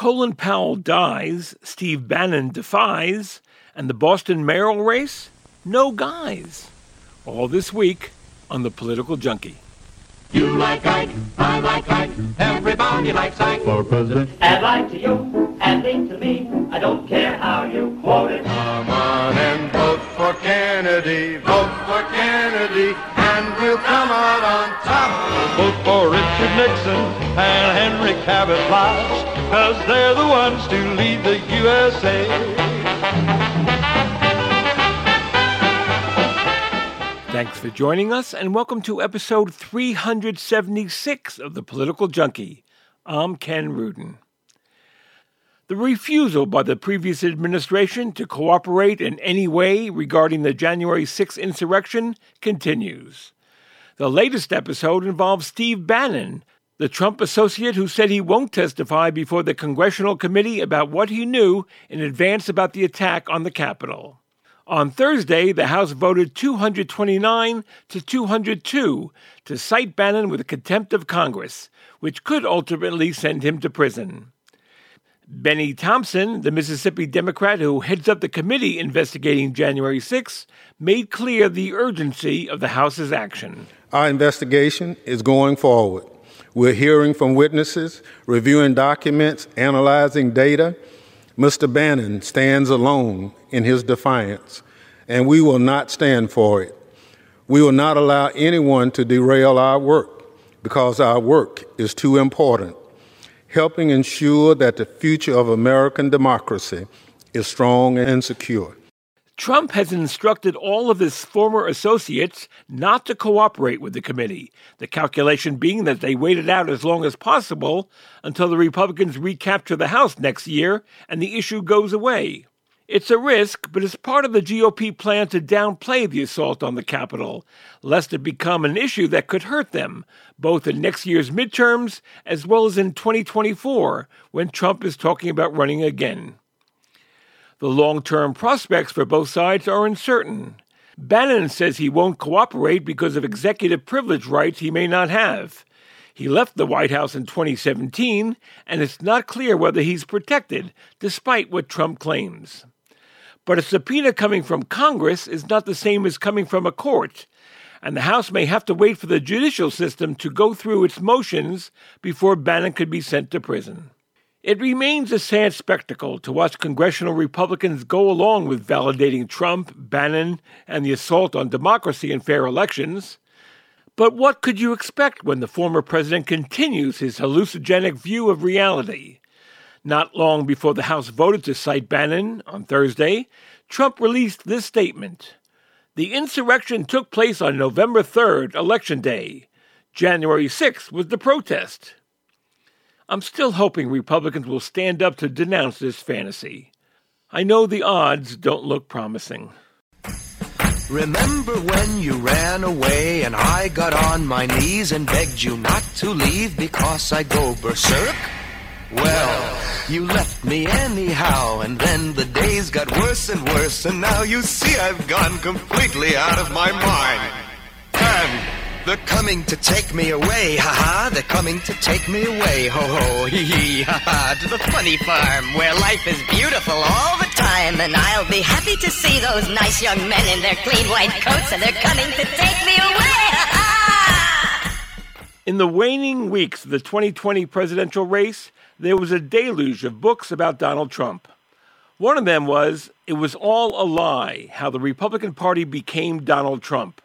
Colin Powell dies, Steve Bannon defies, and the Boston mayoral race? No guys. All this week on The Political Junkie. You like Ike, I like Ike, everybody likes Ike for president. Add like to you, and link to me. I don't care how you quote it. Come on and vote for Kennedy, vote for Kennedy, and we'll come out on top. Vote for Richard Nixon and Henry Cabot Lodge, cause they're the ones to lead the USA. Thanks for joining us, and welcome to episode 376 of The Political Junkie. I'm Ken Rudin. The refusal by the previous administration to cooperate in any way regarding the January 6 insurrection continues. The latest episode involves Steve Bannon, the Trump associate who said he won't testify before the Congressional Committee about what he knew in advance about the attack on the Capitol. On Thursday, the House voted 229 to 202 to cite Bannon with contempt of Congress, which could ultimately send him to prison. Bennie Thompson, the Mississippi Democrat who heads up the committee investigating January 6, made clear the urgency of the House's action. Our investigation is going forward. We're hearing from witnesses, reviewing documents, analyzing data, Mr. Bannon stands alone in his defiance, and we will not stand for it. We will not allow anyone to derail our work because our work is too important, helping ensure that the future of American democracy is strong and secure. Trump has instructed all of his former associates not to cooperate with the committee, the calculation being that they wait it out as long as possible until the Republicans recapture the House next year and the issue goes away. It's a risk, but it's part of the GOP plan to downplay the assault on the Capitol, lest it become an issue that could hurt them, both in next year's midterms as well as in 2024, when Trump is talking about running again. The long term prospects for both sides are uncertain. Bannon says he won't cooperate because of executive privilege rights he may not have. He left the White House in 2017, and it's not clear whether he's protected, despite what Trump claims. But a subpoena coming from Congress is not the same as coming from a court, and the House may have to wait for the judicial system to go through its motions before Bannon could be sent to prison. It remains a sad spectacle to watch congressional Republicans go along with validating Trump, Bannon, and the assault on democracy and fair elections. But what could you expect when the former president continues his hallucinogenic view of reality? Not long before the House voted to cite Bannon on Thursday, Trump released this statement The insurrection took place on November 3rd, Election Day. January 6th was the protest. I'm still hoping Republicans will stand up to denounce this fantasy. I know the odds don't look promising. Remember when you ran away and I got on my knees and begged you not to leave because I go berserk? Well, you left me anyhow, and then the days got worse and worse, and now you see I've gone completely out of my mind. They're coming to take me away, ha ha. They're coming to take me away, ho ho, hee hee, ha ha. To the funny farm where life is beautiful all the time. And I'll be happy to see those nice young men in their clean white coats, and they're coming to take me away, ha ha. In the waning weeks of the 2020 presidential race, there was a deluge of books about Donald Trump. One of them was It Was All a Lie How the Republican Party Became Donald Trump.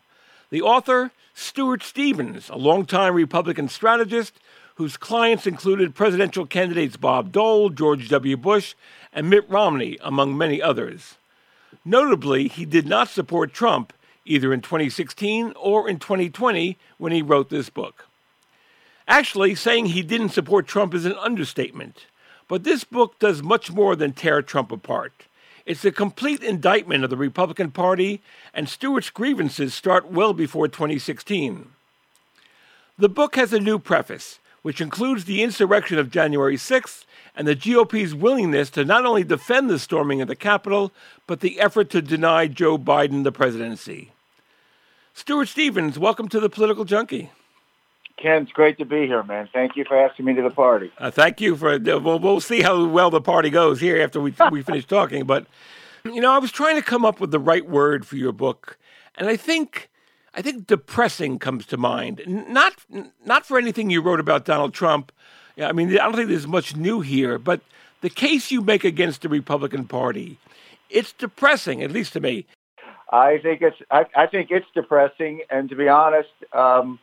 The author, Stuart Stevens, a longtime Republican strategist whose clients included presidential candidates Bob Dole, George W. Bush, and Mitt Romney, among many others. Notably, he did not support Trump either in 2016 or in 2020 when he wrote this book. Actually, saying he didn't support Trump is an understatement. But this book does much more than tear Trump apart. It's a complete indictment of the Republican Party, and Stuart's grievances start well before 2016. The book has a new preface, which includes the insurrection of January 6th and the GOP's willingness to not only defend the storming of the Capitol, but the effort to deny Joe Biden the presidency. Stuart Stevens, welcome to the Political Junkie. Ken, it's great to be here, man. Thank you for asking me to the party. Uh, thank you for. We'll, we'll see how well the party goes here after we we finish talking. But you know, I was trying to come up with the right word for your book, and I think I think depressing comes to mind. Not not for anything you wrote about Donald Trump. I mean, I don't think there's much new here, but the case you make against the Republican Party, it's depressing, at least to me. I think it's I, I think it's depressing, and to be honest, um,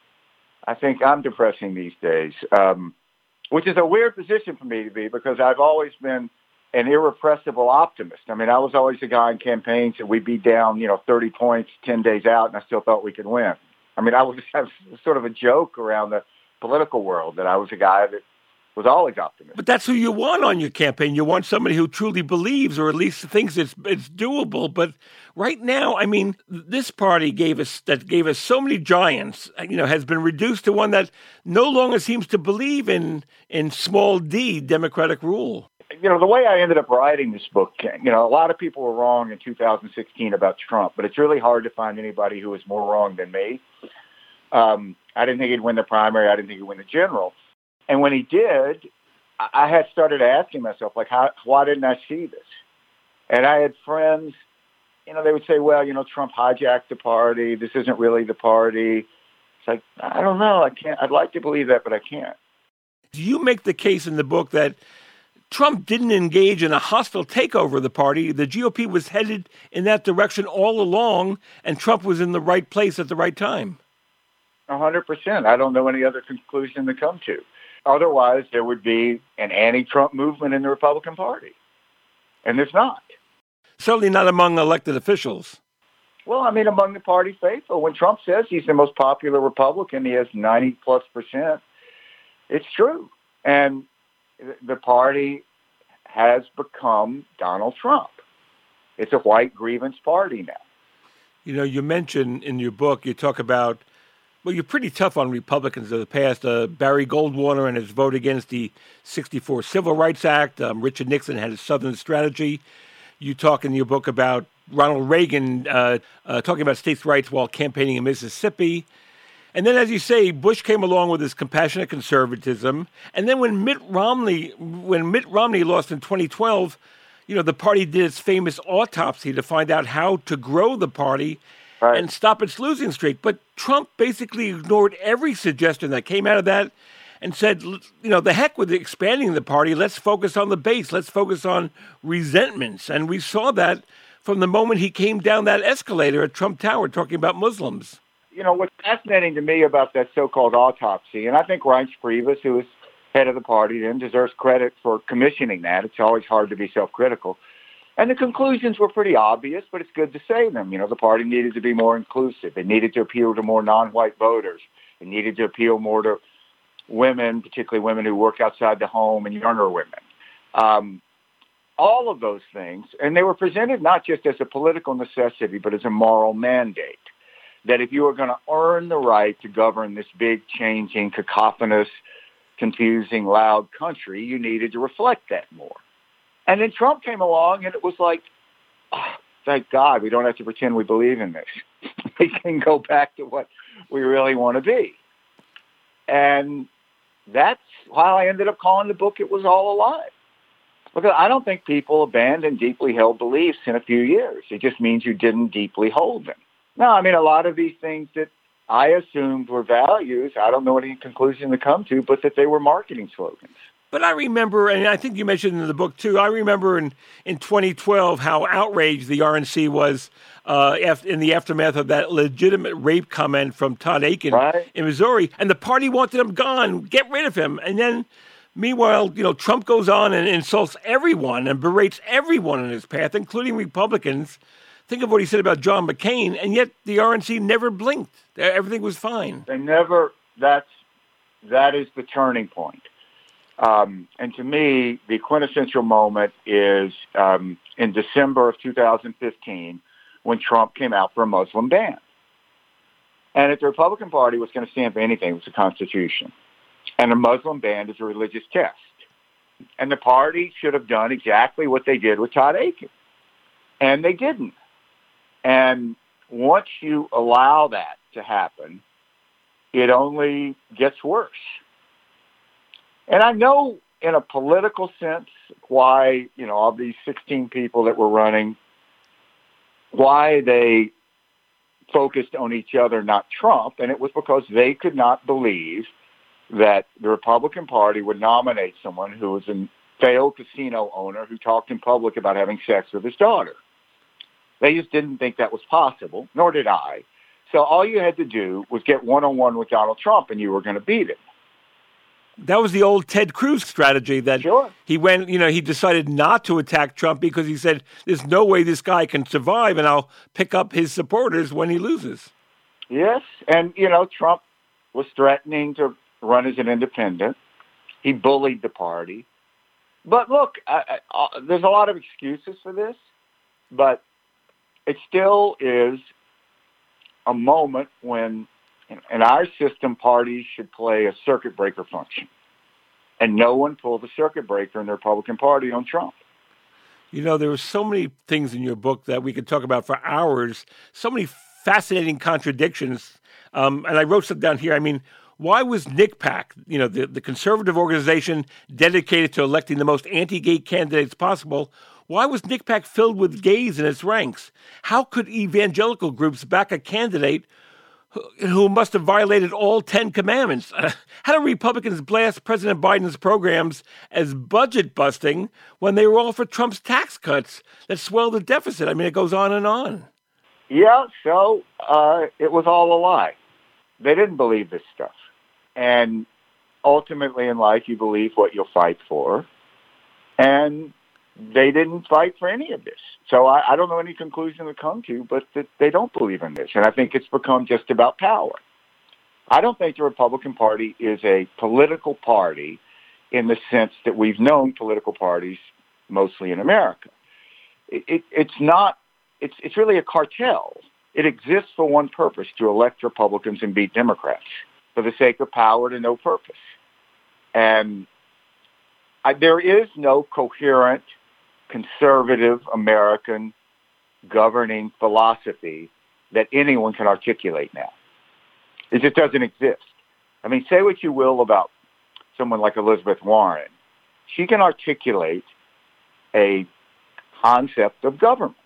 I think I'm depressing these days, um, which is a weird position for me to be because I've always been an irrepressible optimist. I mean, I was always a guy in campaigns that we'd be down, you know, 30 points 10 days out, and I still thought we could win. I mean, I was, I was sort of a joke around the political world that I was a guy that was always optimistic. But that's who you want on your campaign. You want somebody who truly believes, or at least thinks it's it's doable. But right now, I mean, this party gave us that gave us so many giants. You know, has been reduced to one that no longer seems to believe in in small d democratic rule. You know, the way I ended up writing this book, you know, a lot of people were wrong in 2016 about Trump, but it's really hard to find anybody who was more wrong than me. Um, I didn't think he'd win the primary. I didn't think he'd win the general. And when he did, I had started asking myself, like, how, why didn't I see this? And I had friends, you know, they would say, well, you know, Trump hijacked the party. This isn't really the party. It's like, I don't know. I can't, I'd like to believe that, but I can't. Do you make the case in the book that Trump didn't engage in a hostile takeover of the party? The GOP was headed in that direction all along, and Trump was in the right place at the right time. A hundred percent. I don't know any other conclusion to come to. Otherwise, there would be an anti-Trump movement in the Republican Party. And there's not. Certainly not among elected officials. Well, I mean, among the party faithful. When Trump says he's the most popular Republican, he has 90 plus percent. It's true. And the party has become Donald Trump. It's a white grievance party now. You know, you mentioned in your book, you talk about well, you're pretty tough on Republicans of the past. Uh, Barry Goldwater and his vote against the 64 Civil Rights Act. Um, Richard Nixon had his Southern strategy. You talk in your book about Ronald Reagan uh, uh, talking about states' rights while campaigning in Mississippi. And then, as you say, Bush came along with his compassionate conservatism. And then, when Mitt Romney, when Mitt Romney lost in 2012, you know, the party did its famous autopsy to find out how to grow the party right. and stop its losing streak. But Trump basically ignored every suggestion that came out of that and said, you know, the heck with expanding the party. Let's focus on the base. Let's focus on resentments. And we saw that from the moment he came down that escalator at Trump Tower talking about Muslims. You know, what's fascinating to me about that so-called autopsy, and I think Reince Priebus, who was head of the party then, deserves credit for commissioning that. It's always hard to be self-critical. And the conclusions were pretty obvious, but it's good to say them. You know, the party needed to be more inclusive. It needed to appeal to more non-white voters. It needed to appeal more to women, particularly women who work outside the home and younger women. Um, all of those things, and they were presented not just as a political necessity, but as a moral mandate. That if you were going to earn the right to govern this big, changing, cacophonous, confusing, loud country, you needed to reflect that more. And then Trump came along and it was like, oh, thank God we don't have to pretend we believe in this. we can go back to what we really want to be. And that's why I ended up calling the book It Was All a Lie. Because I don't think people abandon deeply held beliefs in a few years. It just means you didn't deeply hold them. No, I mean, a lot of these things that I assumed were values, I don't know any conclusion to come to, but that they were marketing slogans. But I remember, and I think you mentioned in the book too, I remember in, in 2012 how outraged the RNC was uh, in the aftermath of that legitimate rape comment from Todd Akin right. in Missouri. And the party wanted him gone, get rid of him. And then, meanwhile, you know, Trump goes on and insults everyone and berates everyone in his path, including Republicans. Think of what he said about John McCain, and yet the RNC never blinked. Everything was fine. They never, that's, that is the turning point um, and to me, the quintessential moment is um, in December of 2015 when Trump came out for a Muslim ban. And if the Republican Party was going to stand for anything, it was the Constitution. And a Muslim ban is a religious test. And the party should have done exactly what they did with Todd Akin. And they didn't. And once you allow that to happen, it only gets worse. And I know in a political sense why, you know, of these 16 people that were running, why they focused on each other, not Trump. And it was because they could not believe that the Republican Party would nominate someone who was a failed casino owner who talked in public about having sex with his daughter. They just didn't think that was possible, nor did I. So all you had to do was get one-on-one with Donald Trump and you were going to beat him. That was the old Ted Cruz strategy that Sure. he went, you know, he decided not to attack Trump because he said, there's no way this guy can survive and I'll pick up his supporters when he loses. Yes, and you know Trump was threatening to run as an independent. He bullied the party. But look, I, I, uh, there's a lot of excuses for this, but it still is a moment when in, our system parties should play a circuit breaker function. And no one pulled the circuit breaker in the Republican Party on Trump. You know, there were so many things in your book that we could talk about for hours, so many fascinating contradictions. Um, and I wrote some down here. I mean, why was NCPAC, you know, the, the conservative organization dedicated to electing the most anti gay candidates possible, why was NCPAC filled with gays in its ranks? How could evangelical groups back a candidate who, must have violated all 10 commandments? how do Republicans blast President Biden's programs as budget busting when they were all for Trump's tax cuts that swell the deficit? I mean, it goes on and on. Yeah, so uh, it was all a lie. They didn't believe this stuff. And ultimately in life, you believe what you'll fight for. And they didn't fight for any of this. So I, I don't know any conclusion to come to, but that they don't believe in this. And I think it's become just about power. I don't think the Republican Party is a political party in the sense that we've known political parties mostly in America. It, it, it's not, it's, it's really a cartel. It exists for one purpose, to elect Republicans and beat Democrats for the sake of power to no purpose. And I, there is no coherent conservative American governing philosophy that anyone can articulate now. It just doesn't exist. I mean, say what you will about someone like Elizabeth Warren. She can articulate a concept of government,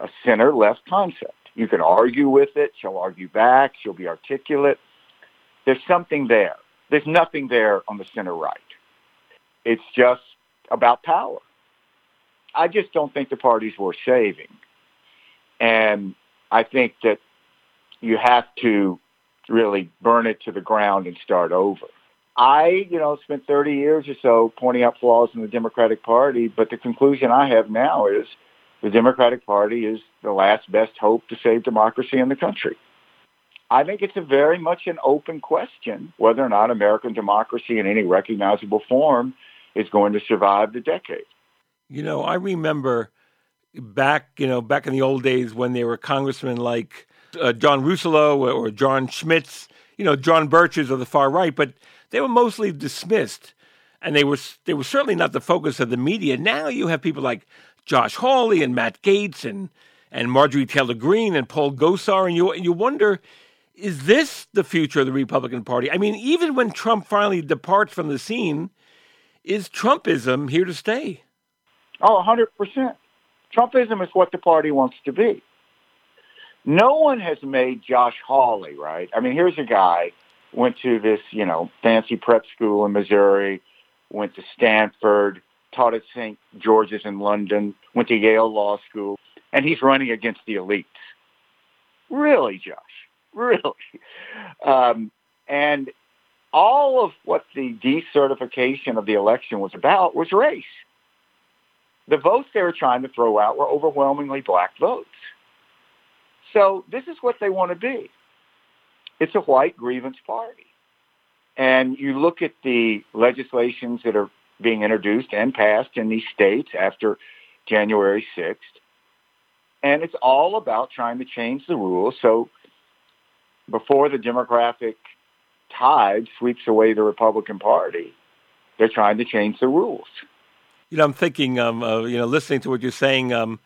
a center-left concept. You can argue with it. She'll argue back. She'll be articulate. There's something there. There's nothing there on the center right. It's just about power. I just don't think the party's worth saving. And I think that you have to really burn it to the ground and start over. I, you know, spent 30 years or so pointing out flaws in the Democratic Party, but the conclusion I have now is the Democratic Party is the last best hope to save democracy in the country. I think it's a very much an open question whether or not American democracy in any recognizable form is going to survive the decade. You know, I remember back, you know, back in the old days when there were congressmen like uh, John Rousselot or John Schmitz, you know, John Birchers of the far right, but they were mostly dismissed, and they were they were certainly not the focus of the media. Now you have people like Josh Hawley and Matt Gaetz and and Marjorie Taylor Greene and Paul Gosar, and you and you wonder. Is this the future of the Republican Party? I mean, even when Trump finally departs from the scene, is Trumpism here to stay? Oh, 100%. Trumpism is what the party wants to be. No one has made Josh Hawley, right? I mean, here's a guy, went to this, you know, fancy prep school in Missouri, went to Stanford, taught at St. George's in London, went to Yale Law School, and he's running against the elites. Really, Josh? Really? Um, and all of what the decertification of the election was about was race. The votes they were trying to throw out were overwhelmingly black votes. So this is what they want to be. It's a white grievance party. And you look at the legislations that are being introduced and passed in these states after January 6th, and it's all about trying to change the rules. So before the demographic tide sweeps away the Republican Party, they're trying to change the rules. You know, I'm thinking, um, uh, you know, listening to what you're saying, um,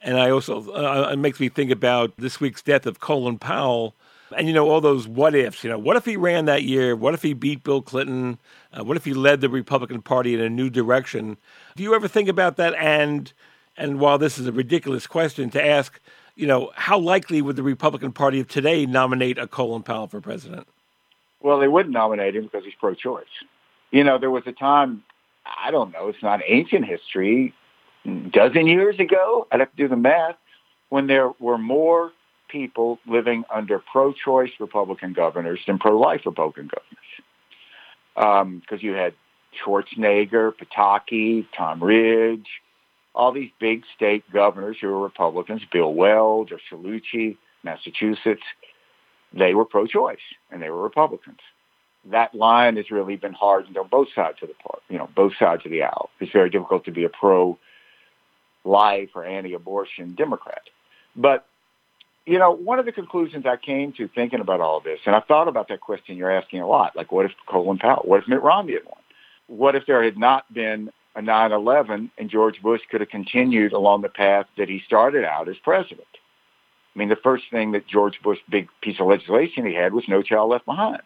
and I also uh, it makes me think about this week's death of Colin Powell. And you know, all those what ifs, you know, what if he ran that year? What if he beat Bill Clinton? Uh, what if he led the Republican Party in a new direction? Do you ever think about that? And and while this is a ridiculous question to ask, you know, how likely would the Republican Party of today nominate a Colin Powell for president? Well, they wouldn't nominate him because he's pro-choice. You know, there was a time, I don't know, it's not ancient history, dozen years ago, I'd have to do the math, when there were more people living under pro-choice Republican governors than pro-life Republican governors. Because um, you had Schwarzenegger, Pataki, Tom Ridge, all these big state governors who were Republicans, Bill Weld or Cellucci, Massachusetts, they were pro-choice and they were Republicans. That line has really been hardened on both sides of the part, you know, both sides of the aisle. It's very difficult to be a pro-life or anti-abortion Democrat. But, you know, one of the conclusions I came to thinking about all this, and I thought about that question you're asking a lot, like what if Colin Powell, what if Mitt Romney had won? What if there had not been a 9-11 and George Bush could have continued along the path that he started out as president? I mean, the first thing that George Bush, big piece of legislation he had was No Child Left Behind.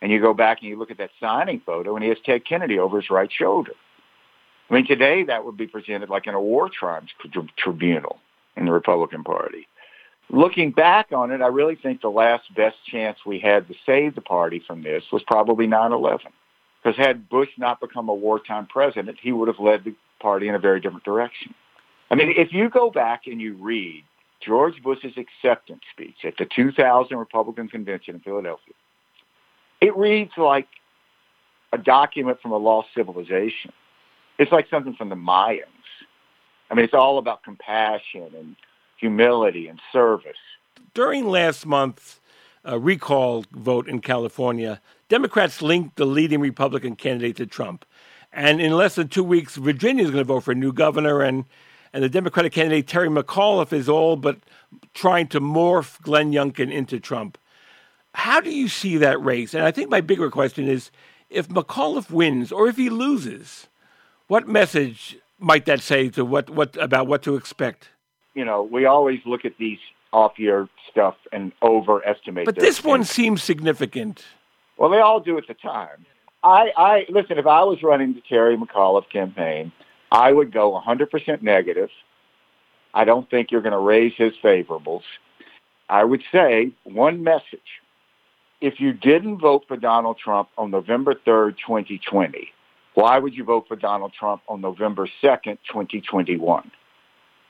And you go back and you look at that signing photo and he has Ted Kennedy over his right shoulder. I mean, today that would be presented like in a war crimes tribunal in the Republican Party. Looking back on it, I really think the last best chance we had to save the party from this was probably 9-11. Because had Bush not become a wartime president, he would have led the party in a very different direction. I mean, if you go back and you read George Bush's acceptance speech at the 2000 Republican Convention in Philadelphia, it reads like a document from a lost civilization. It's like something from the Mayans. I mean, it's all about compassion and humility and service. During last month's uh, recall vote in California, Democrats linked the leading Republican candidate to Trump. And in less than two weeks, Virginia is going to vote for a new governor, and, and the Democratic candidate Terry McAuliffe is all but trying to morph Glenn Youngkin into Trump. How do you see that race? And I think my bigger question is if McAuliffe wins or if he loses, what message might that say to what, what about what to expect? You know, we always look at these off year stuff and overestimate. But this one seems significant. Well, they all do at the time. I, I listen. If I was running the Terry McAuliffe campaign, I would go 100% negative. I don't think you're going to raise his favorables. I would say one message. If you didn't vote for Donald Trump on November 3rd, 2020, why would you vote for Donald Trump on November 2nd, 2021?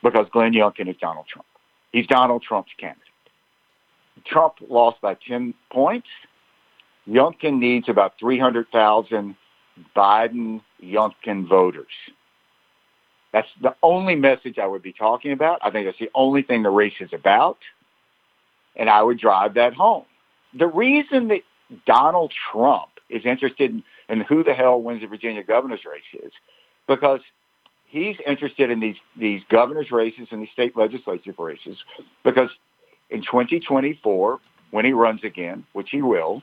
Because Glenn Youngkin is Donald Trump. He's Donald Trump's candidate. Trump lost by 10 points. Youngkin needs about 300,000 Biden Youngkin voters. That's the only message I would be talking about. I think that's the only thing the race is about. And I would drive that home. The reason that Donald Trump is interested in, in who the hell wins the Virginia governor's race is because he's interested in these, these governor's races and these state legislative races because in 2024, when he runs again, which he will,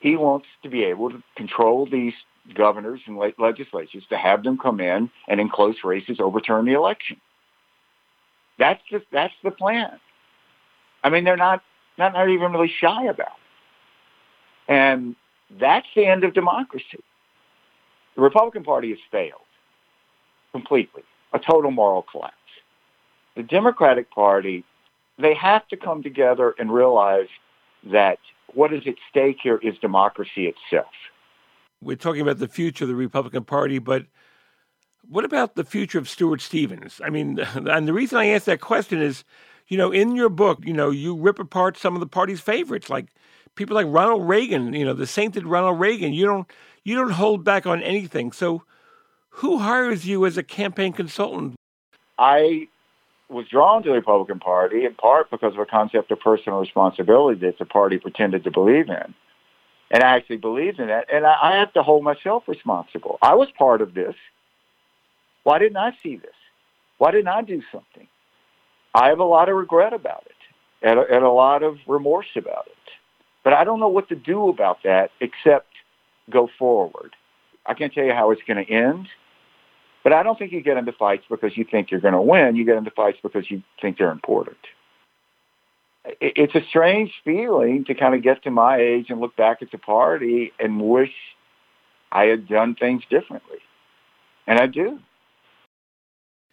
he wants to be able to control these governors and legislatures to have them come in and in close races overturn the election. That's the, that's the plan. I mean, they're not, not, not even really shy about. And that's the end of democracy. The Republican Party has failed completely, a total moral collapse. The Democratic Party, they have to come together and realize that what is at stake here is democracy itself. We're talking about the future of the Republican Party, but what about the future of Stuart Stevens? I mean, and the reason I ask that question is, you know, in your book, you know, you rip apart some of the party's favorites, like people like Ronald Reagan, you know, the sainted Ronald Reagan. You don't you don't hold back on anything. So who hires you as a campaign consultant? I was drawn to the Republican Party in part because of a concept of personal responsibility that the party pretended to believe in. And I actually believed in that. And I, I have to hold myself responsible. I was part of this. Why didn't I see this? Why didn't I do something? I have a lot of regret about it and a, and a lot of remorse about it. But I don't know what to do about that except go forward. I can't tell you how it's going to end. But I don't think you get into fights because you think you're going to win. You get into fights because you think they're important. it's a strange feeling to kind of get to my age and look back at the party and wish I had done things differently. And I do.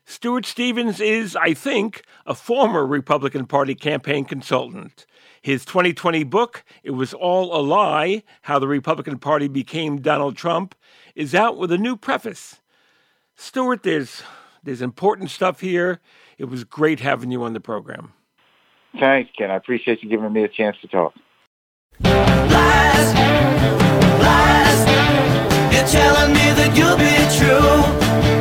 Stuart Stevens is, I think, a former Republican Party campaign consultant. His 2020 book, It Was All a Lie How the Republican Party Became Donald Trump, is out with a new preface. Stuart, there's, there's important stuff here. It was great having you on the program. Thanks, Ken. I appreciate you giving me a chance to talk. Lies, lies, you're telling me that you'll be true.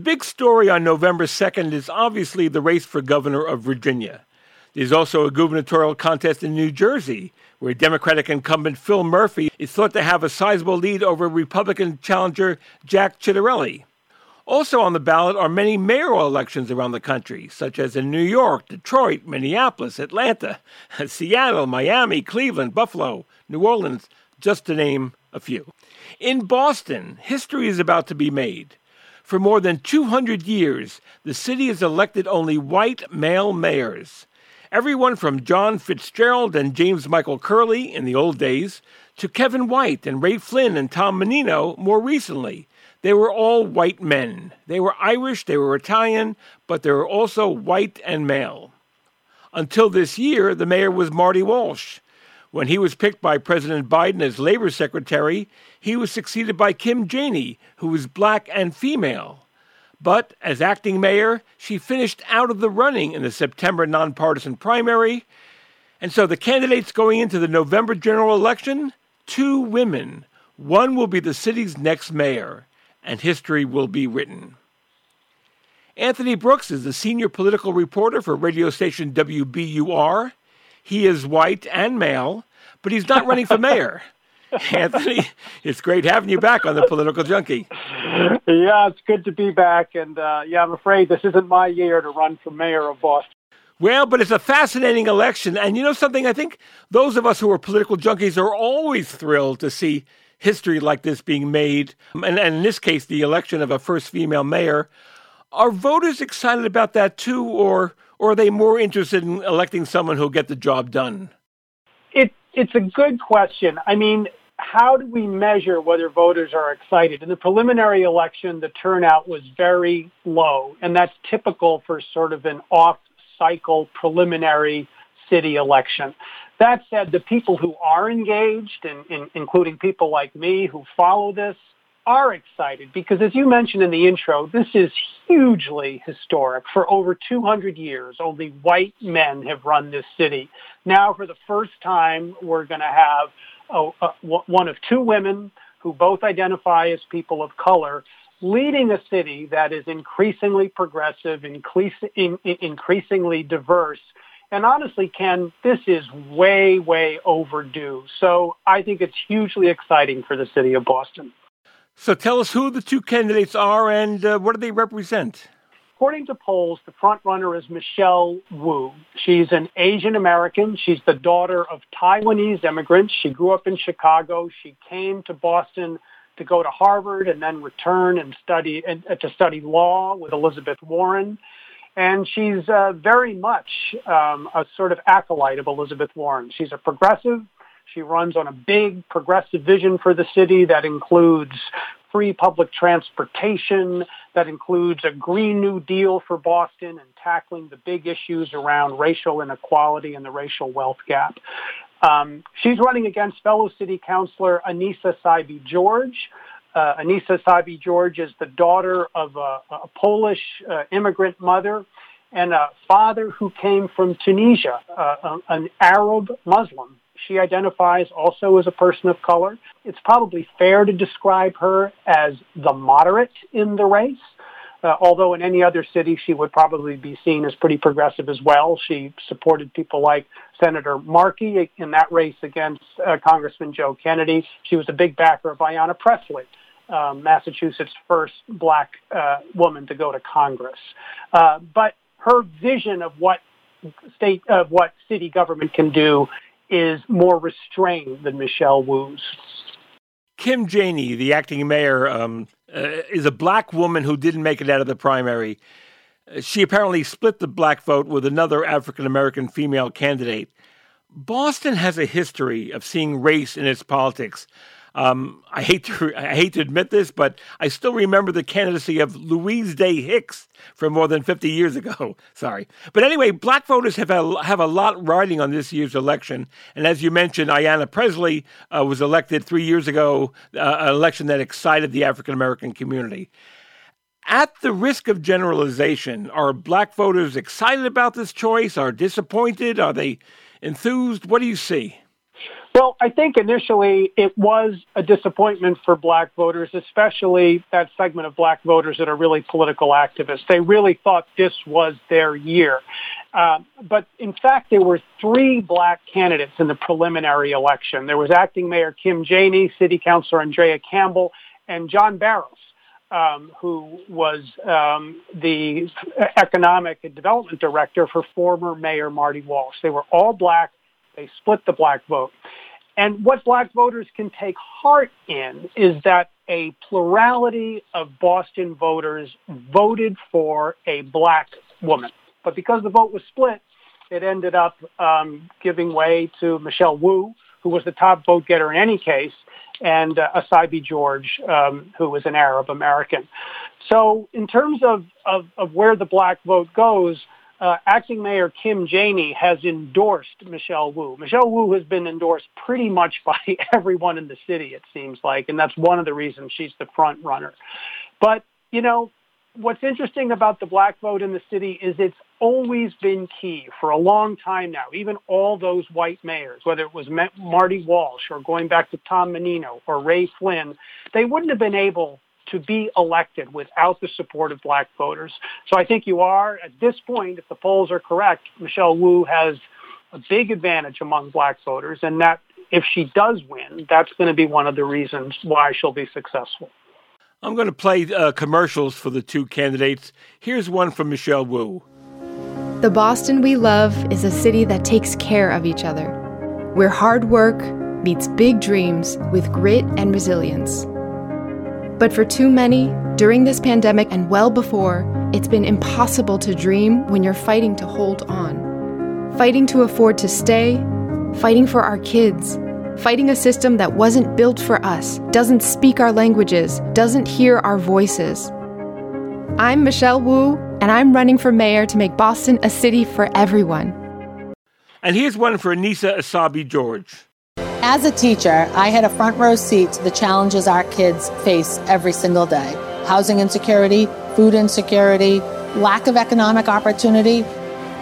The big story on November 2nd is obviously the race for governor of Virginia. There's also a gubernatorial contest in New Jersey, where Democratic incumbent Phil Murphy is thought to have a sizable lead over Republican challenger Jack Ciattarelli. Also on the ballot are many mayoral elections around the country, such as in New York, Detroit, Minneapolis, Atlanta, Seattle, Miami, Cleveland, Buffalo, New Orleans, just to name a few. In Boston, history is about to be made. For more than 200 years, the city has elected only white male mayors. Everyone from John Fitzgerald and James Michael Curley in the old days to Kevin White and Ray Flynn and Tom Menino more recently. They were all white men. They were Irish, they were Italian, but they were also white and male. Until this year, the mayor was Marty Walsh. When he was picked by President Biden as labor secretary, he was succeeded by Kim Janey, who was black and female. But as acting mayor, she finished out of the running in the September nonpartisan primary. And so the candidates going into the November general election two women. One will be the city's next mayor, and history will be written. Anthony Brooks is the senior political reporter for radio station WBUR. He is white and male, but he's not running for mayor. Anthony, it's great having you back on the Political Junkie. Yeah, it's good to be back. And uh, yeah, I'm afraid this isn't my year to run for mayor of Boston. Well, but it's a fascinating election. And you know something? I think those of us who are political junkies are always thrilled to see history like this being made. And, and in this case, the election of a first female mayor. Are voters excited about that too, or, or are they more interested in electing someone who'll get the job done? It, it's a good question. I mean, how do we measure whether voters are excited? In the preliminary election, the turnout was very low, and that's typical for sort of an off-cycle preliminary city election. That said, the people who are engaged, in, in, including people like me who follow this, are excited because as you mentioned in the intro, this is hugely historic. For over 200 years, only white men have run this city. Now, for the first time, we're going to have a, a, one of two women who both identify as people of color leading a city that is increasingly progressive, increase, in, in, increasingly diverse. And honestly, Ken, this is way, way overdue. So I think it's hugely exciting for the city of Boston. So tell us who the two candidates are and uh, what do they represent? According to polls, the front runner is Michelle Wu. She's an Asian American. She's the daughter of Taiwanese immigrants. She grew up in Chicago. She came to Boston to go to Harvard and then return and study and, uh, to study law with Elizabeth Warren. And she's uh, very much um, a sort of acolyte of Elizabeth Warren. She's a progressive. She runs on a big progressive vision for the city that includes free public transportation, that includes a Green New Deal for Boston and tackling the big issues around racial inequality and the racial wealth gap. Um, she's running against fellow city councilor Annissa Essaibi George. Uh, Annissa Essaibi George is the daughter of a, a Polish uh, immigrant mother and a father who came from Tunisia, uh, an Arab Muslim. She identifies also as a person of color. It's probably fair to describe her as the moderate in the race. Uh, although in any other city, she would probably be seen as pretty progressive as well. She supported people like Senator Markey in that race against uh, Congressman Joe Kennedy. She was a big backer of Ayanna Pressley. Um, Massachusetts' first black uh, woman to go to Congress. Uh, but her vision of what state of what city government can do is more restrained than Michelle Wu's. Kim Janey, the acting mayor, um, uh, is a black woman who didn't make it out of the primary. She apparently split the black vote with another African American female candidate. Boston has a history of seeing race in its politics. Um, I hate to I hate to admit this, but I still remember the candidacy of Louise Day Hicks from more than 50 years ago. Sorry, but anyway, black voters have a, have a lot riding on this year's election, and as you mentioned, Ayanna Pressley uh, was elected three years ago, uh, an election that excited the African American community. At the risk of generalization, are black voters excited about this choice? Are disappointed? Are they enthused? What do you see? Well, I think initially it was a disappointment for black voters, especially that segment of black voters that are really political activists. They really thought this was their year. Uh, but in fact, there were three black candidates in the preliminary election. There was acting mayor Kim Janey, city councilor Andrea Campbell, and John Barros. Um, who was um, the economic and development director for former Mayor Marty Walsh. They were all black. They split the black vote. And what black voters can take heart in is that a plurality of Boston voters voted for a black woman. But because the vote was split, it ended up um, giving way to Michelle Wu, who was the top vote getter in any case, and uh, Essaibi George, um, who was an Arab American. So in terms of, of, of where the black vote goes, uh, acting mayor Kim Janey has endorsed Michelle Wu. Michelle Wu has been endorsed pretty much by everyone in the city, it seems like, and that's one of the reasons she's the front runner. But, you know, what's interesting about the black vote in the city is it's always been key for a long time now. Even all those white mayors, whether it was Marty Walsh or going back to Tom Menino or Ray Flynn, they wouldn't have been able to be elected without the support of black voters. So I think you are, at this point, if the polls are correct, Michelle Wu has a big advantage among black voters, and that if she does win, that's going to be one of the reasons why she'll be successful. I'm going to play uh, commercials for the two candidates. Here's one from Michelle Wu. The Boston we love is a city that takes care of each other, where hard work meets big dreams with grit and resilience. But for too many, during this pandemic and well before, it's been impossible to dream when you're fighting to hold on. Fighting to afford to stay, fighting for our kids, fighting a system that wasn't built for us, doesn't speak our languages, doesn't hear our voices. I'm Michelle Wu, and I'm running for mayor to make Boston a city for everyone. And here's one for Annissa Essaibi George. As a teacher, I had a front row seat to the challenges our kids face every single day housing insecurity, food insecurity, lack of economic opportunity.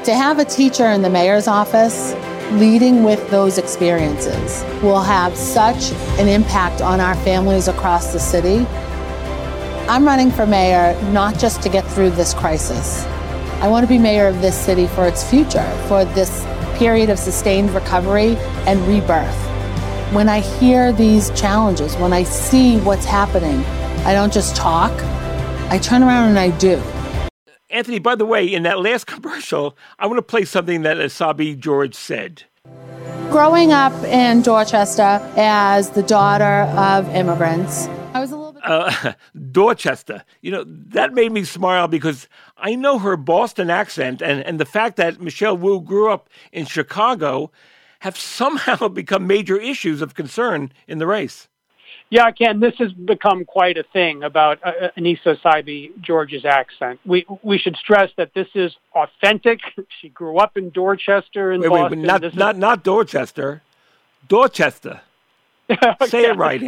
To have a teacher in the mayor's office leading with those experiences will have such an impact on our families across the city. I'm running for mayor not just to get through this crisis. I want to be mayor of this city for its future, for this period of sustained recovery and rebirth when I hear these challenges, when I see what's happening, I don't just talk, I turn around and I do. Anthony, by the way, in that last commercial, I want to play something that Essaibi George said. Growing up in Dorchester as the daughter of immigrants, I was a little bit. Uh, Dorchester. You know, that made me smile because I know her Boston accent and, and the fact that Michelle Wu grew up in Chicago have somehow become major issues of concern in the race. Yeah, Ken, this has become quite a thing about uh, uh Annissa Essaibi George's accent. We we should stress that this is authentic. She grew up in Dorchester in wait, Boston. Wait, not this not is... not Dorchester, Dorchester. Say yeah, it right,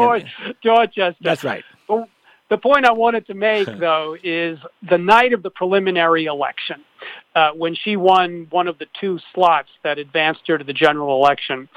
Dorchester. That's right. the point I wanted to make, though, is the night of the preliminary election, uh, when she won one of the two slots that advanced her to the general election.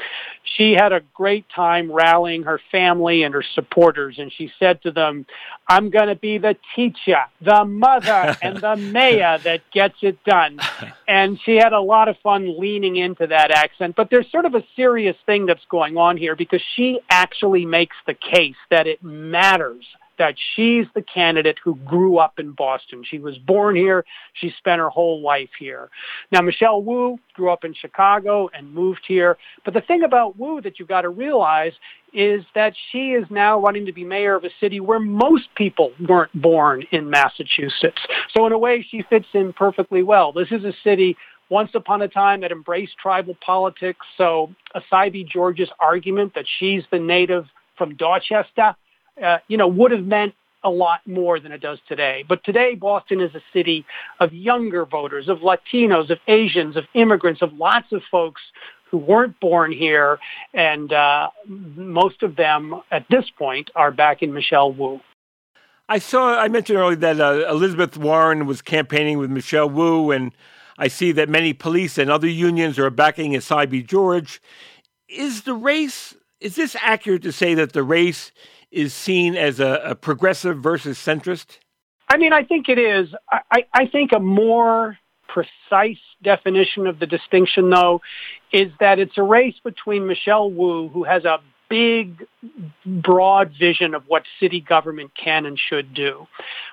She had a great time rallying her family and her supporters, and she said to them, I'm going to be the teacher, the mother, and the mayor that gets it done. And she had a lot of fun leaning into that accent. But there's sort of a serious thing that's going on here because she actually makes the case that it matters that she's the candidate who grew up in Boston. She was born here. She spent her whole life here. Now, Michelle Wu grew up in Chicago and moved here. But the thing about Wu that you've got to realize is that she is now running to be mayor of a city where most people weren't born in Massachusetts. So in a way, she fits in perfectly well. This is a city once upon a time that embraced tribal politics. So Essaibi George's argument that she's the native from Dorchester uh, you know, would have meant a lot more than it does today. But today, Boston is a city of younger voters, of Latinos, of Asians, of immigrants, of lots of folks who weren't born here, and uh, most of them at this point are back in Michelle Wu. I saw. I mentioned earlier that uh, Elizabeth Warren was campaigning with Michelle Wu, and I see that many police and other unions are backing Essaibi George. Is the race? Is this accurate to say that the race is seen as a, a progressive versus centrist? I mean, I think it is. I, I think a more precise definition of the distinction, though, is that it's a race between Michelle Wu, who has a big, broad vision of what city government can and should do,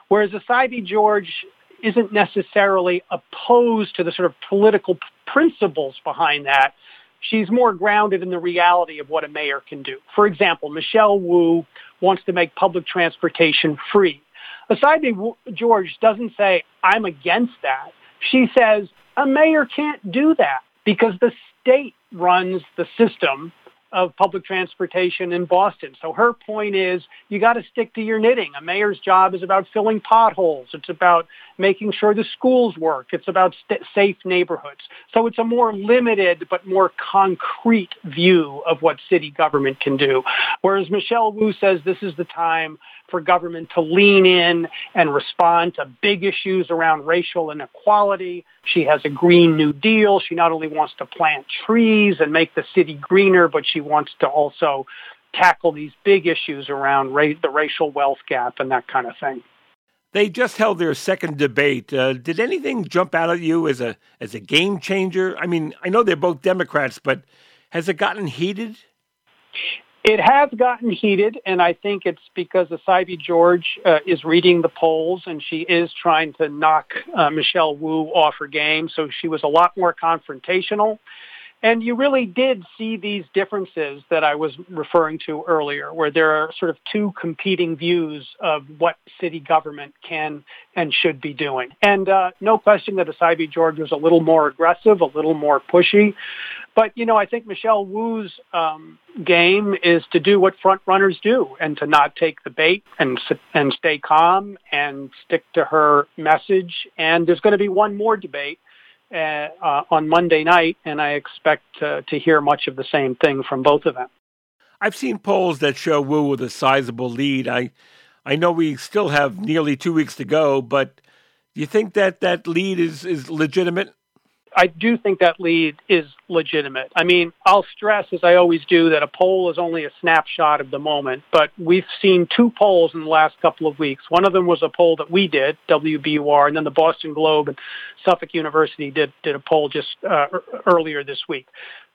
whereas Essaibi George isn't necessarily opposed to the sort of political principles behind that. She's more grounded in the reality of what a mayor can do. For example, Michelle Wu wants to make public transportation free. Essaibi George doesn't say, I'm against that. She says, a mayor can't do that because the state runs the system of public transportation in Boston. So her point is you got to stick to your knitting. A mayor's job is about filling potholes. It's about making sure the schools work. It's about st- safe neighborhoods. So it's a more limited but more concrete view of what city government can do. Whereas Michelle Wu says this is the time for government to lean in and respond to big issues around racial inequality. She has a Green New Deal. She not only wants to plant trees and make the city greener, but she wants to also tackle these big issues around ra- the racial wealth gap and that kind of thing. They just held their second debate. Uh, did anything jump out at you as a as a game changer? I mean, I know they're both Democrats, but has it gotten heated? It has gotten heated, and I think it's because Essaibi George uh, is reading the polls, and she is trying to knock uh, Michelle Wu off her game. So she was a lot more confrontational. And you really did see these differences that I was referring to earlier, where there are sort of two competing views of what city government can and should be doing. And uh, no question that Essaibi George was a little more aggressive, a little more pushy. But, you know, I think Michelle Wu's um, game is to do what front runners do and to not take the bait and, and stay calm and stick to her message. And there's going to be one more debate uh, uh, on Monday night, and I expect uh, to hear much of the same thing from both of them. I've seen polls that show Wu with a sizable lead. I, I know we still have nearly two weeks to go, but do you think that that lead is, is legitimate? I do think that lead is legitimate. I mean, I'll stress, as I always do, that a poll is only a snapshot of the moment, but we've seen two polls in the last couple of weeks. One of them was a poll that we did, WBUR, and then the Boston Globe and Suffolk University did, did a poll just uh, earlier this week.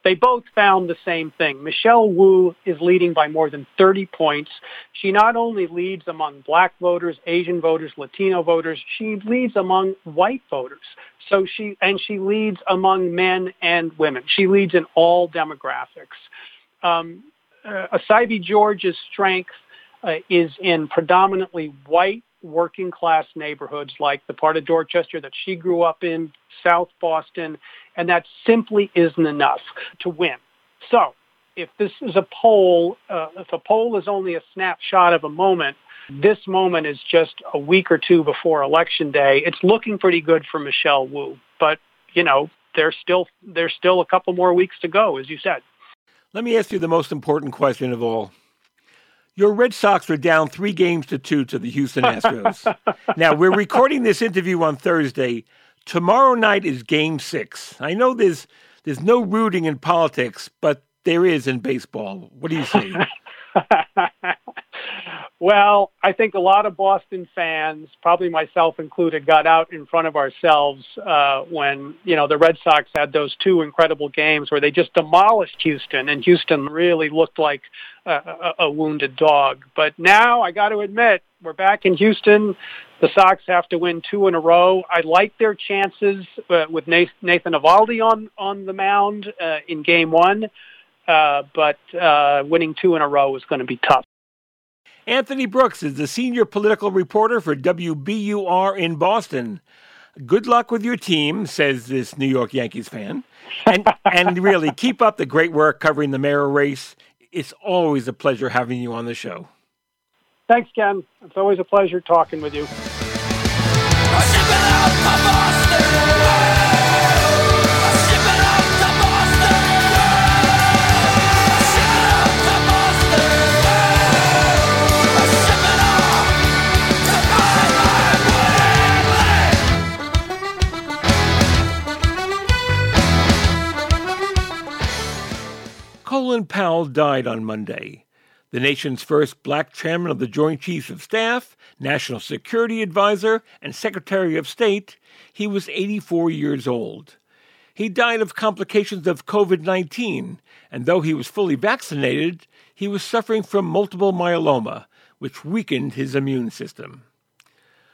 They both found the same thing. Michelle Wu is leading by more than 30 points. She not only leads among black voters, Asian voters, Latino voters, she leads among white voters. So she, and she leads among men and women. She leads in all demographics. Um, uh, Essaibi George's strength uh, is in predominantly white working class neighborhoods like the part of Dorchester that she grew up in, South Boston, and that simply isn't enough to win. So if this is a poll, uh, if a poll is only a snapshot of a moment, this moment is just a week or two before election day. It's looking pretty good for Michelle Wu, but you know there's still there's still a couple more weeks to go, as you said. Let me ask you the most important question of all. Your Red Sox are down three games to two to the Houston Astros. now, we're recording this interview on Thursday. Tomorrow night is game six. I know there's there's no rooting in politics, but there is in baseball. What do you see? well, I think a lot of Boston fans, probably myself included, got out in front of ourselves uh, when you know the Red Sox had those two incredible games where they just demolished Houston, and Houston really looked like a, a, a wounded dog. But now I got to admit, we're back in Houston. The Sox have to win two in a row. I like their chances uh, with Nathan Eovaldi on on the mound uh, in Game One uh, but uh, winning two in a row is going to be tough. Anthony Brooks is the senior political reporter for WBUR in Boston. Good luck with your team, says this New York Yankees fan. And, and really, keep up the great work covering the mayor race. It's always a pleasure having you on the show. Thanks, Ken. It's always a pleasure talking with you. Colin Powell died on Monday. The nation's first black chairman of the Joint Chiefs of Staff, National Security Advisor, and Secretary of State, he was 84 years old. He died of complications of COVID 19, and though he was fully vaccinated, he was suffering from multiple myeloma, which weakened his immune system.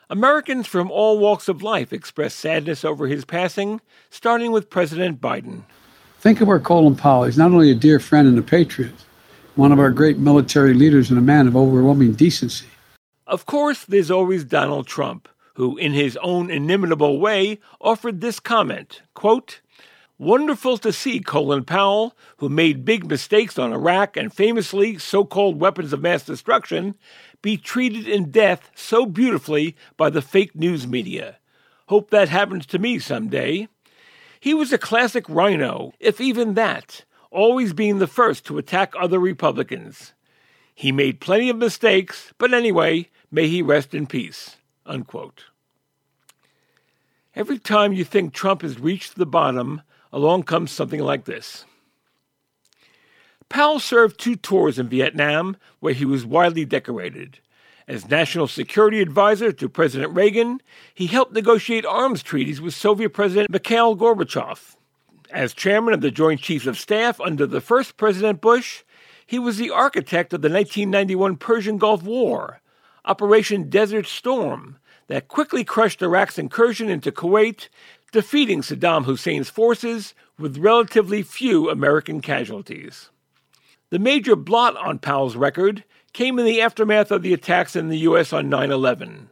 Americans from all walks of life expressed sadness over his passing, starting with President Biden. Think of our Colin Powell. He's not only a dear friend and a patriot, one of our great military leaders and a man of overwhelming decency. Of course, there's always Donald Trump, who, in his own inimitable way, offered this comment quote, Wonderful to see Colin Powell, who made big mistakes on Iraq and famously so called weapons of mass destruction, be treated in death so beautifully by the fake news media. Hope that happens to me someday. He was a classic rhino, if even that, always being the first to attack other Republicans. He made plenty of mistakes, but anyway, may he rest in peace. Unquote. Every time you think Trump has reached the bottom, along comes something like this. Powell served two tours in Vietnam, where he was widely decorated. As National Security Advisor to President Reagan, he helped negotiate arms treaties with Soviet President Mikhail Gorbachev. As Chairman of the Joint Chiefs of Staff under the first President Bush, he was the architect of the 1991 Persian Gulf War, Operation Desert Storm, that quickly crushed Iraq's incursion into Kuwait, defeating Saddam Hussein's forces with relatively few American casualties. The major blot on Powell's record came in the aftermath of the attacks in the U.S. on 9 11.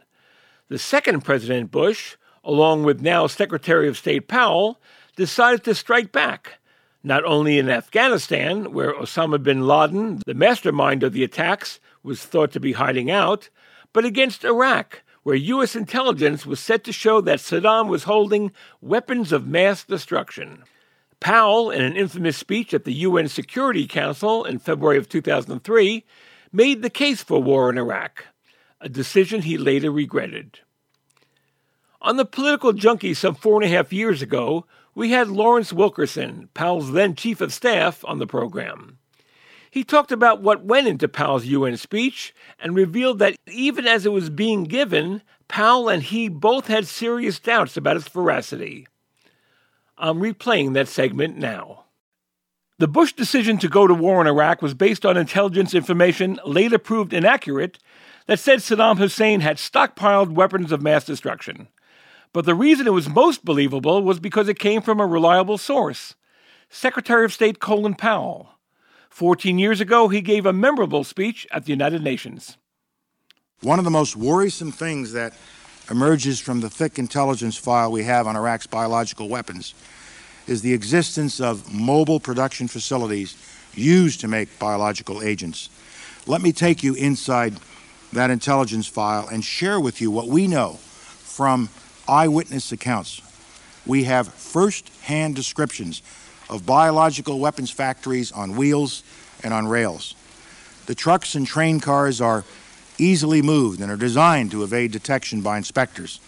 The second President Bush, along with now Secretary of State Powell, decided to strike back, not only in Afghanistan, where Osama bin Laden, the mastermind of the attacks, was thought to be hiding out, but against Iraq, where U.S. intelligence was set to show that Saddam was holding weapons of mass destruction. Powell, in an infamous speech at the UN Security Council in February of 2003, made the case for war in Iraq, a decision he later regretted. On the political junkie some four and a half years ago, we had Lawrence Wilkerson, Powell's then chief of staff, on the program. He talked about what went into Powell's UN speech and revealed that even as it was being given, Powell and he both had serious doubts about its veracity. I'm replaying that segment now. The Bush decision to go to war in Iraq was based on intelligence information later proved inaccurate that said Saddam Hussein had stockpiled weapons of mass destruction. But the reason it was most believable was because it came from a reliable source Secretary of State Colin Powell. Fourteen years ago, he gave a memorable speech at the United Nations. One of the most worrisome things that emerges from the thick intelligence file we have on Iraq's biological weapons is the existence of mobile production facilities used to make biological agents. Let me take you inside that intelligence file and share with you what we know from eyewitness accounts. We have first hand descriptions of biological weapons factories on wheels and on rails. The trucks and train cars are easily moved and are designed to evade detection by inspectors.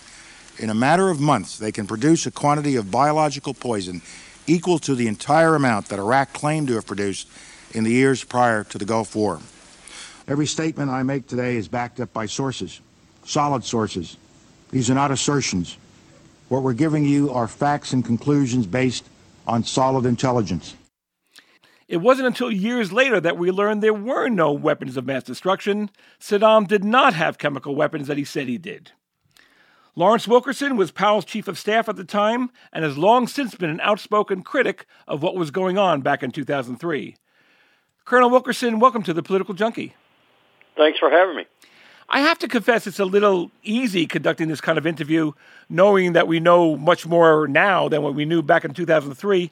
In a matter of months, they can produce a quantity of biological poison equal to the entire amount that Iraq claimed to have produced in the years prior to the Gulf War. Every statement I make today is backed up by sources, solid sources. These are not assertions. What we're giving you are facts and conclusions based on solid intelligence. It wasn't until years later that we learned there were no weapons of mass destruction. Saddam did not have chemical weapons that he said he did. Lawrence Wilkerson was Powell's chief of staff at the time and has long since been an outspoken critic of what was going on back in 2003. Colonel Wilkerson, welcome to the Political Junkie. Thanks for having me. I have to confess it's a little easy conducting this kind of interview, knowing that we know much more now than what we knew back in 2003.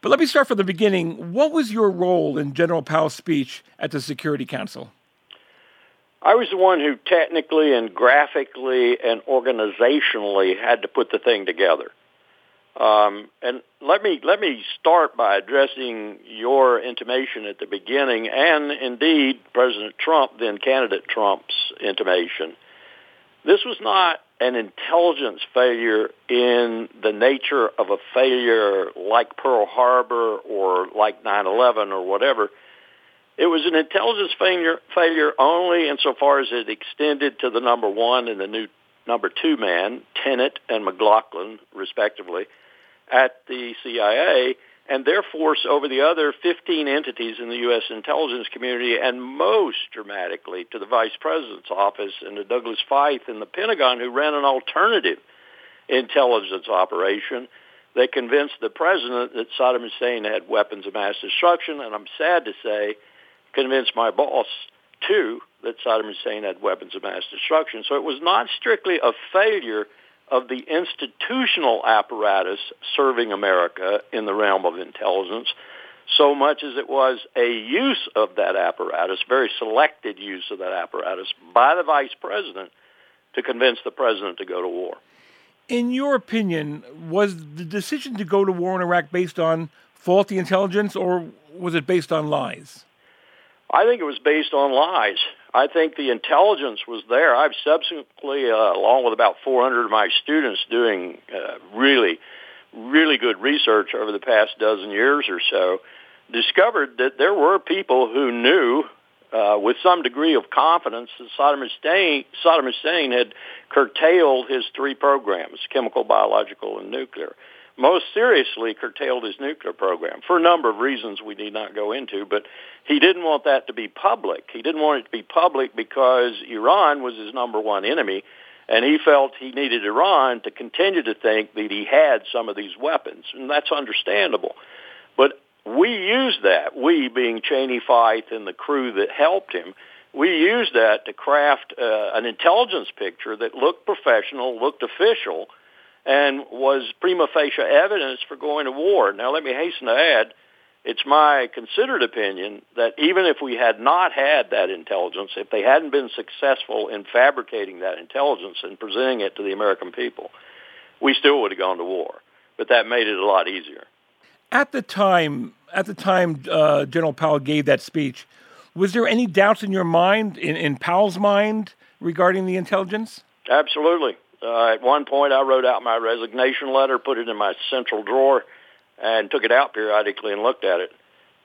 But let me start from the beginning. What was your role in General Powell's speech at the Security Council? I was the one who technically and graphically and organizationally had to put the thing together. Um, and let me let me start by addressing your intimation at the beginning, and indeed President Trump, then candidate Trump's intimation. This was not an intelligence failure in the nature of a failure like Pearl Harbor or like 9/11 or whatever. It was an intelligence failure, failure only insofar as it extended to the number one and the new number two man, Tenet and McLaughlin, respectively at the CIA and their force over the other 15 entities in the U.S. intelligence community, and most dramatically to the Vice President's office and to Douglas Feith in the Pentagon, who ran an alternative intelligence operation that convinced the President that Saddam Hussein had weapons of mass destruction, and I'm sad to say, convinced my boss, too, that Saddam Hussein had weapons of mass destruction. So it was not strictly a failure of the institutional apparatus serving America in the realm of intelligence so much as it was a use of that apparatus, very selected use of that apparatus by the vice president to convince the president to go to war. In your opinion, was the decision to go to war in Iraq based on faulty intelligence or was it based on lies? I think it was based on lies. I think the intelligence was there. I've subsequently, uh, along with about 400 of my students, doing uh, really, really good research over the past dozen years or so, discovered that there were people who knew uh, with some degree of confidence that Saddam Hussein, Saddam Hussein had curtailed his three programs, chemical, biological, and nuclear most seriously curtailed his nuclear program for a number of reasons we need not go into, but he didn't want that to be public. He didn't want it to be public because Iran was his number one enemy, and he felt he needed Iran to continue to think that he had some of these weapons, and that's understandable. But we used that, we being Cheney Feith and the crew that helped him, we used that to craft uh, an intelligence picture that looked professional, looked official, and was prima facie evidence for going to war. Now, let me hasten to add, it's my considered opinion that even if we had not had that intelligence, if they hadn't been successful in fabricating that intelligence and presenting it to the American people, we still would have gone to war. But that made it a lot easier. At the time, at the time uh, General Powell gave that speech, was there any doubts in your mind, in, in Powell's mind, regarding the intelligence? Absolutely. Uh, at one point, I wrote out my resignation letter, put it in my central drawer, and took it out periodically and looked at it.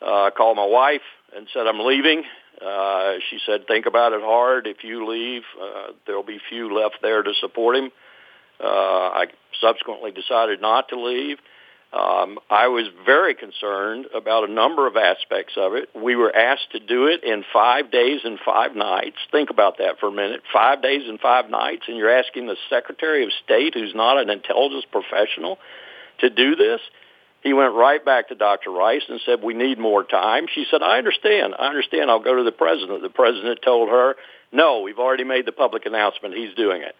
Uh, I called my wife and said, I'm leaving. Uh, she said, think about it hard. If you leave, uh, there'll be few left there to support him. Uh, I subsequently decided not to leave. Um, I was very concerned about a number of aspects of it. We were asked to do it in five days and five nights. Think about that for a minute. Five days and five nights, and you're asking the Secretary of State, who's not an intelligence professional, to do this? He went right back to Dr. Rice and said, we need more time. She said, I understand. I understand. I'll go to the president. The president told her, no, we've already made the public announcement. He's doing it.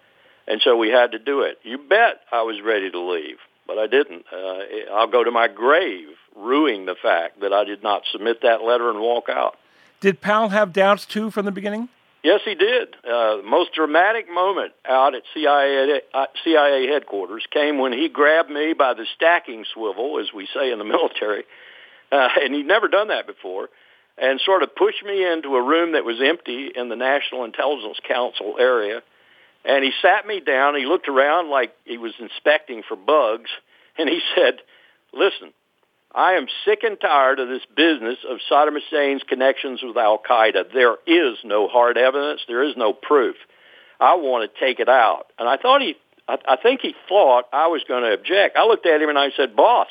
And so we had to do it. You bet I was ready to leave but I didn't. Uh, I'll go to my grave ruing the fact that I did not submit that letter and walk out. Did Powell have doubts too from the beginning? Yes, he did. Uh, the most dramatic moment out at CIA, uh, CIA headquarters came when he grabbed me by the stacking swivel, as we say in the military, uh, and he'd never done that before, and sort of pushed me into a room that was empty in the National Intelligence Council area And he sat me down. He looked around like he was inspecting for bugs. And he said, listen, I am sick and tired of this business of Saddam Hussein's connections with Al Qaeda. There is no hard evidence. There is no proof. I want to take it out. And I thought he, I, I think he thought I was going to object. I looked at him and I said, boss,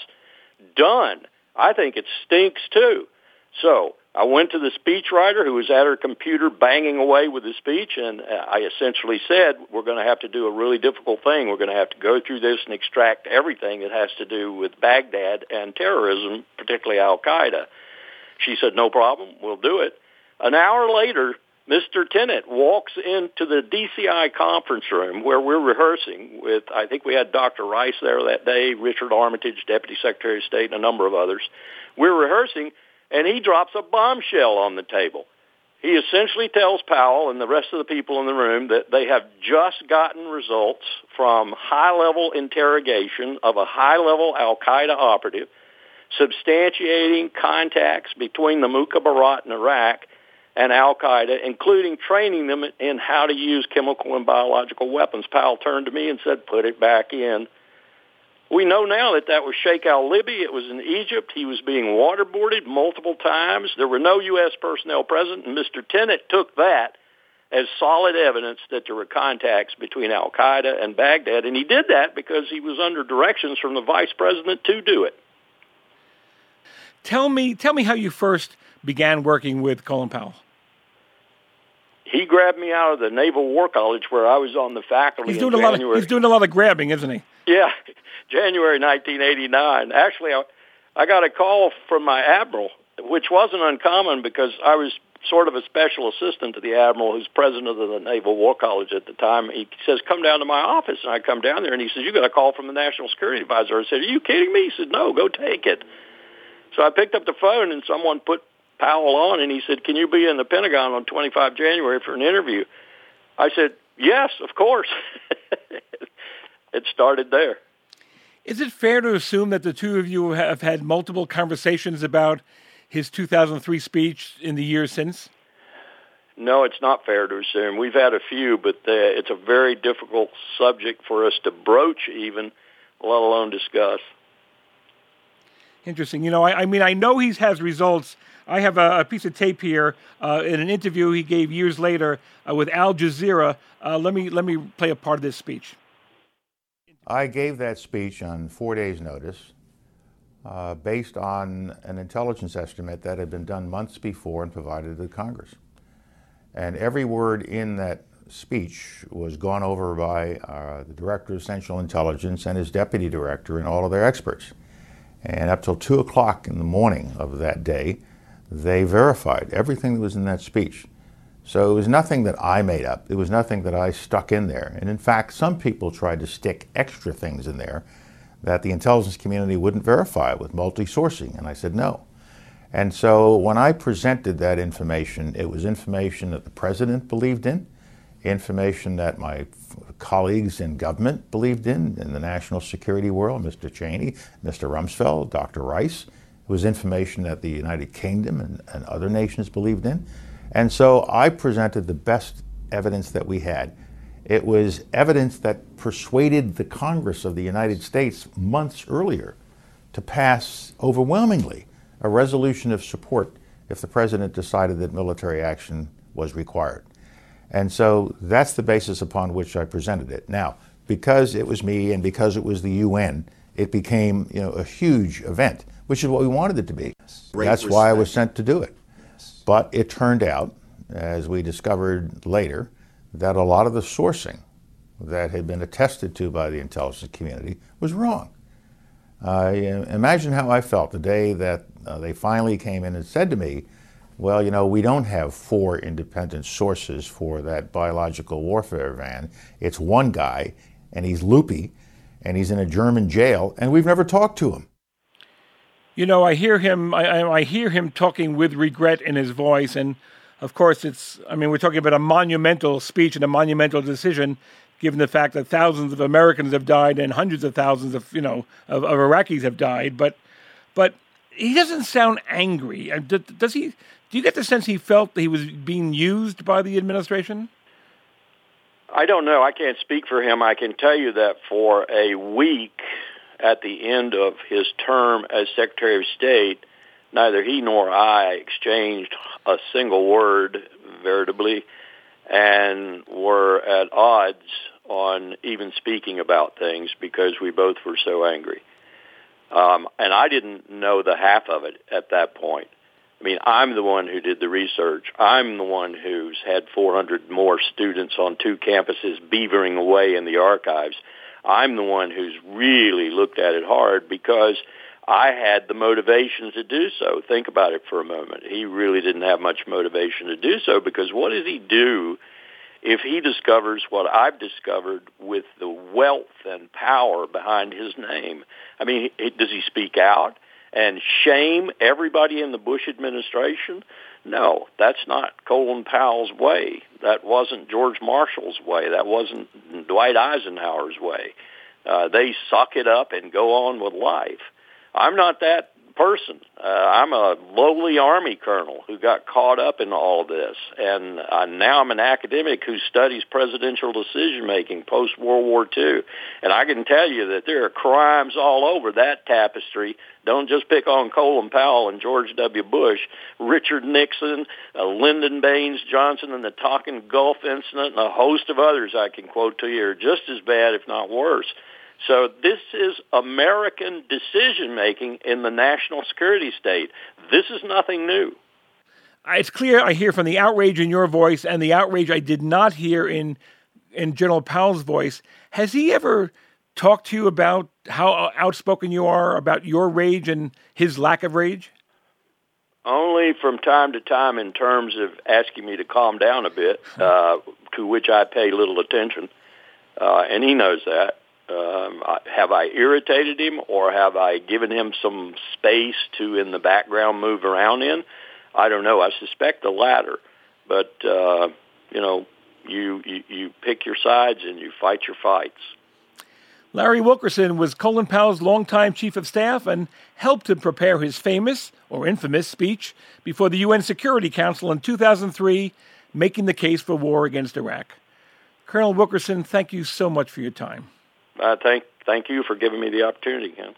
done. I think it stinks too. So I went to the speechwriter who was at her computer banging away with the speech, and uh, I essentially said, we're going to have to do a really difficult thing. We're going to have to go through this and extract everything that has to do with Baghdad and terrorism, particularly Al-Qaeda. She said, no problem, we'll do it. An hour later, Mr. Tenet walks into the DCI conference room where we're rehearsing with, I think we had Dr. Rice there that day, Richard Armitage, Deputy Secretary of State, and a number of others. We're rehearsing, and he drops a bombshell on the table. He essentially tells Powell and the rest of the people in the room that they have just gotten results from high-level interrogation of a high-level al-Qaeda operative substantiating contacts between the Mukhabarat in Iraq and al-Qaeda, including training them in how to use chemical and biological weapons. Powell turned to me and said, put it back in. We know now that that was Sheikh al-Libi. It was in Egypt. He was being waterboarded multiple times. There were no U.S. personnel present, and Mr. Tenet took that as solid evidence that there were contacts between al-Qaeda and Baghdad, and he did that because he was under directions from the vice president to do it. Tell me, tell me how you first began working with Colin Powell. He grabbed me out of the Naval War College where I was on the faculty. He's doing a lot of he's doing a lot of grabbing, isn't he? Yeah, January 1989. Actually, I, I got a call from my admiral, which wasn't uncommon because I was sort of a special assistant to the admiral who's president of the Naval War College at the time. He says, come down to my office. And I come down there and he says, you got a call from the National Security Advisor. I said, are you kidding me? He said, no, go take it. So I picked up the phone and someone put Powell on and he said, can you be in the Pentagon on 25 January for an interview? I said, yes, of course. it started there. Is it fair to assume that the two of you have had multiple conversations about his 2003 speech in the years since? No, it's not fair to assume. We've had a few, but uh, it's a very difficult subject for us to broach, even, let alone discuss. Interesting. You know, I, I mean, I know he has results. I have a, a piece of tape here uh, in an interview he gave years later uh, with Al Jazeera. Uh, let me let me play a part of this speech. I gave that speech on four days' notice, uh, based on an intelligence estimate that had been done months before and provided to Congress. And every word in that speech was gone over by uh, the Director of Central Intelligence and his Deputy Director and all of their experts. And up till 2 o'clock in the morning of that day, they verified everything that was in that speech. So it was nothing that I made up. It was nothing that I stuck in there. And in fact, some people tried to stick extra things in there that the intelligence community wouldn't verify with multi-sourcing. And I said no. And so when I presented that information, it was information that the president believed in, information that my colleagues in government believed in, in the national security world, Mr. Cheney, Mr. Rumsfeld, Dr. Rice. Was information that the United Kingdom and, and other nations believed in. And so I presented the best evidence that we had. It was evidence that persuaded the Congress of the United States months earlier to pass overwhelmingly a resolution of support if the president decided that military action was required. And so that's the basis upon which I presented it. Now, because it was me and because it was the UN, it became you know, a huge event, which is what we wanted it to be. Great that's respect. why I was sent to do it. But it turned out, as we discovered later, that a lot of the sourcing that had been attested to by the intelligence community was wrong. Uh, imagine how I felt the day that uh, they finally came in and said to me, well, you know, we don't have four independent sources for that biological warfare van. It's one guy, and he's loopy, and he's in a German jail, and we've never talked to him. You know, I hear him. I, I hear him talking with regret in his voice, and of course, it's. I mean, we're talking about a monumental speech and a monumental decision, given the fact that thousands of Americans have died and hundreds of thousands of you know of, of Iraqis have died. But, but he doesn't sound angry. Uh, does he? Do you get the sense he felt that he was being used by the administration? I don't know. I can't speak for him. I can tell you that for a week at the end of his term as Secretary of State, neither he nor I exchanged a single word veritably and were at odds on even speaking about things because we both were so angry. Um, and I didn't know the half of it at that point. I mean, I'm the one who did the research. I'm the one who's had 400 more students on two campuses beavering away in the archives. I'm the one who's really looked at it hard because I had the motivation to do so. Think about it for a moment. He really didn't have much motivation to do so because what does he do if he discovers what I've discovered with the wealth and power behind his name? I mean, does he speak out and shame everybody in the Bush administration? No, that's not Colin Powell's way. That wasn't George Marshall's way. That wasn't Dwight Eisenhower's way. Uh, they suck it up and go on with life. I'm not that person. Uh, I'm a lowly army colonel who got caught up in all this, and uh, now I'm an academic who studies presidential decision making post World War II. And I can tell you that there are crimes all over that tapestry. Don't just pick on Colin Powell and George W. Bush, Richard Nixon, uh, Lyndon Baines Johnson, and the Tonkin Gulf incident, and a host of others I can quote to you are just as bad, if not worse. So this is American decision making in the national security state. This is nothing new. It's clear I hear from the outrage in your voice and the outrage I did not hear in in General Powell's voice. Has he ever talked to you about how outspoken you are about your rage and his lack of rage? Only from time to time in terms of asking me to calm down a bit, uh, to which I pay little attention. Uh, and he knows that. Um, have I irritated him or have I given him some space to in the background move around in? I don't know. I suspect the latter. But uh, you know, you, you you pick your sides and you fight your fights. Larry Wilkerson was Colin Powell's longtime chief of staff and helped him prepare his famous or infamous speech before the UN Security Council in 2003, making the case for war against Iraq. Colonel Wilkerson, thank you so much for your time. I thank thank you for giving me the opportunity, Ken.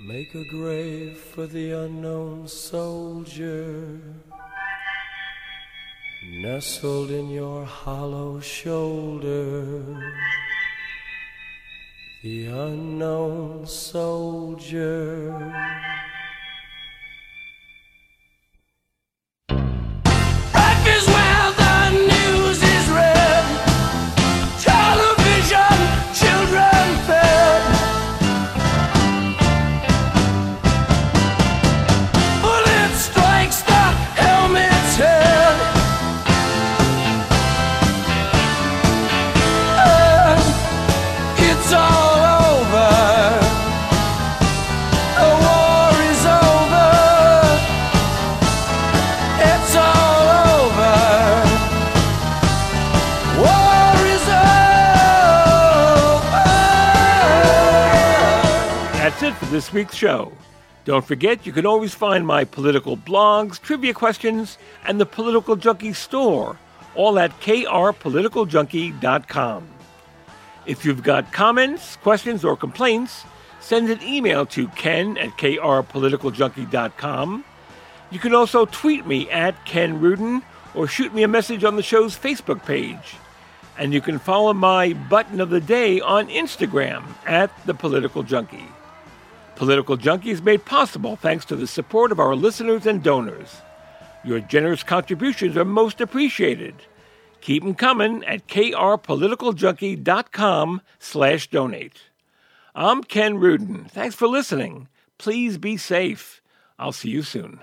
Make a grave for the unknown soldier nestled in your hollow shoulder. The unknown soldier. This week's show. Don't forget, you can always find my political blogs, trivia questions, and the Political Junkie store, all at krpoliticaljunkie.com. If you've got comments, questions, or complaints, send an email to ken at krpoliticaljunkie.com. You can also tweet me at Ken Rudin or shoot me a message on the show's Facebook page. And you can follow my button of the day on Instagram at The Political Junkie. Political Junkie is made possible thanks to the support of our listeners and donors. Your generous contributions are most appreciated. Keep them coming at krpoliticaljunkie.com slash donate. I'm Ken Rudin. Thanks for listening. Please be safe. I'll see you soon.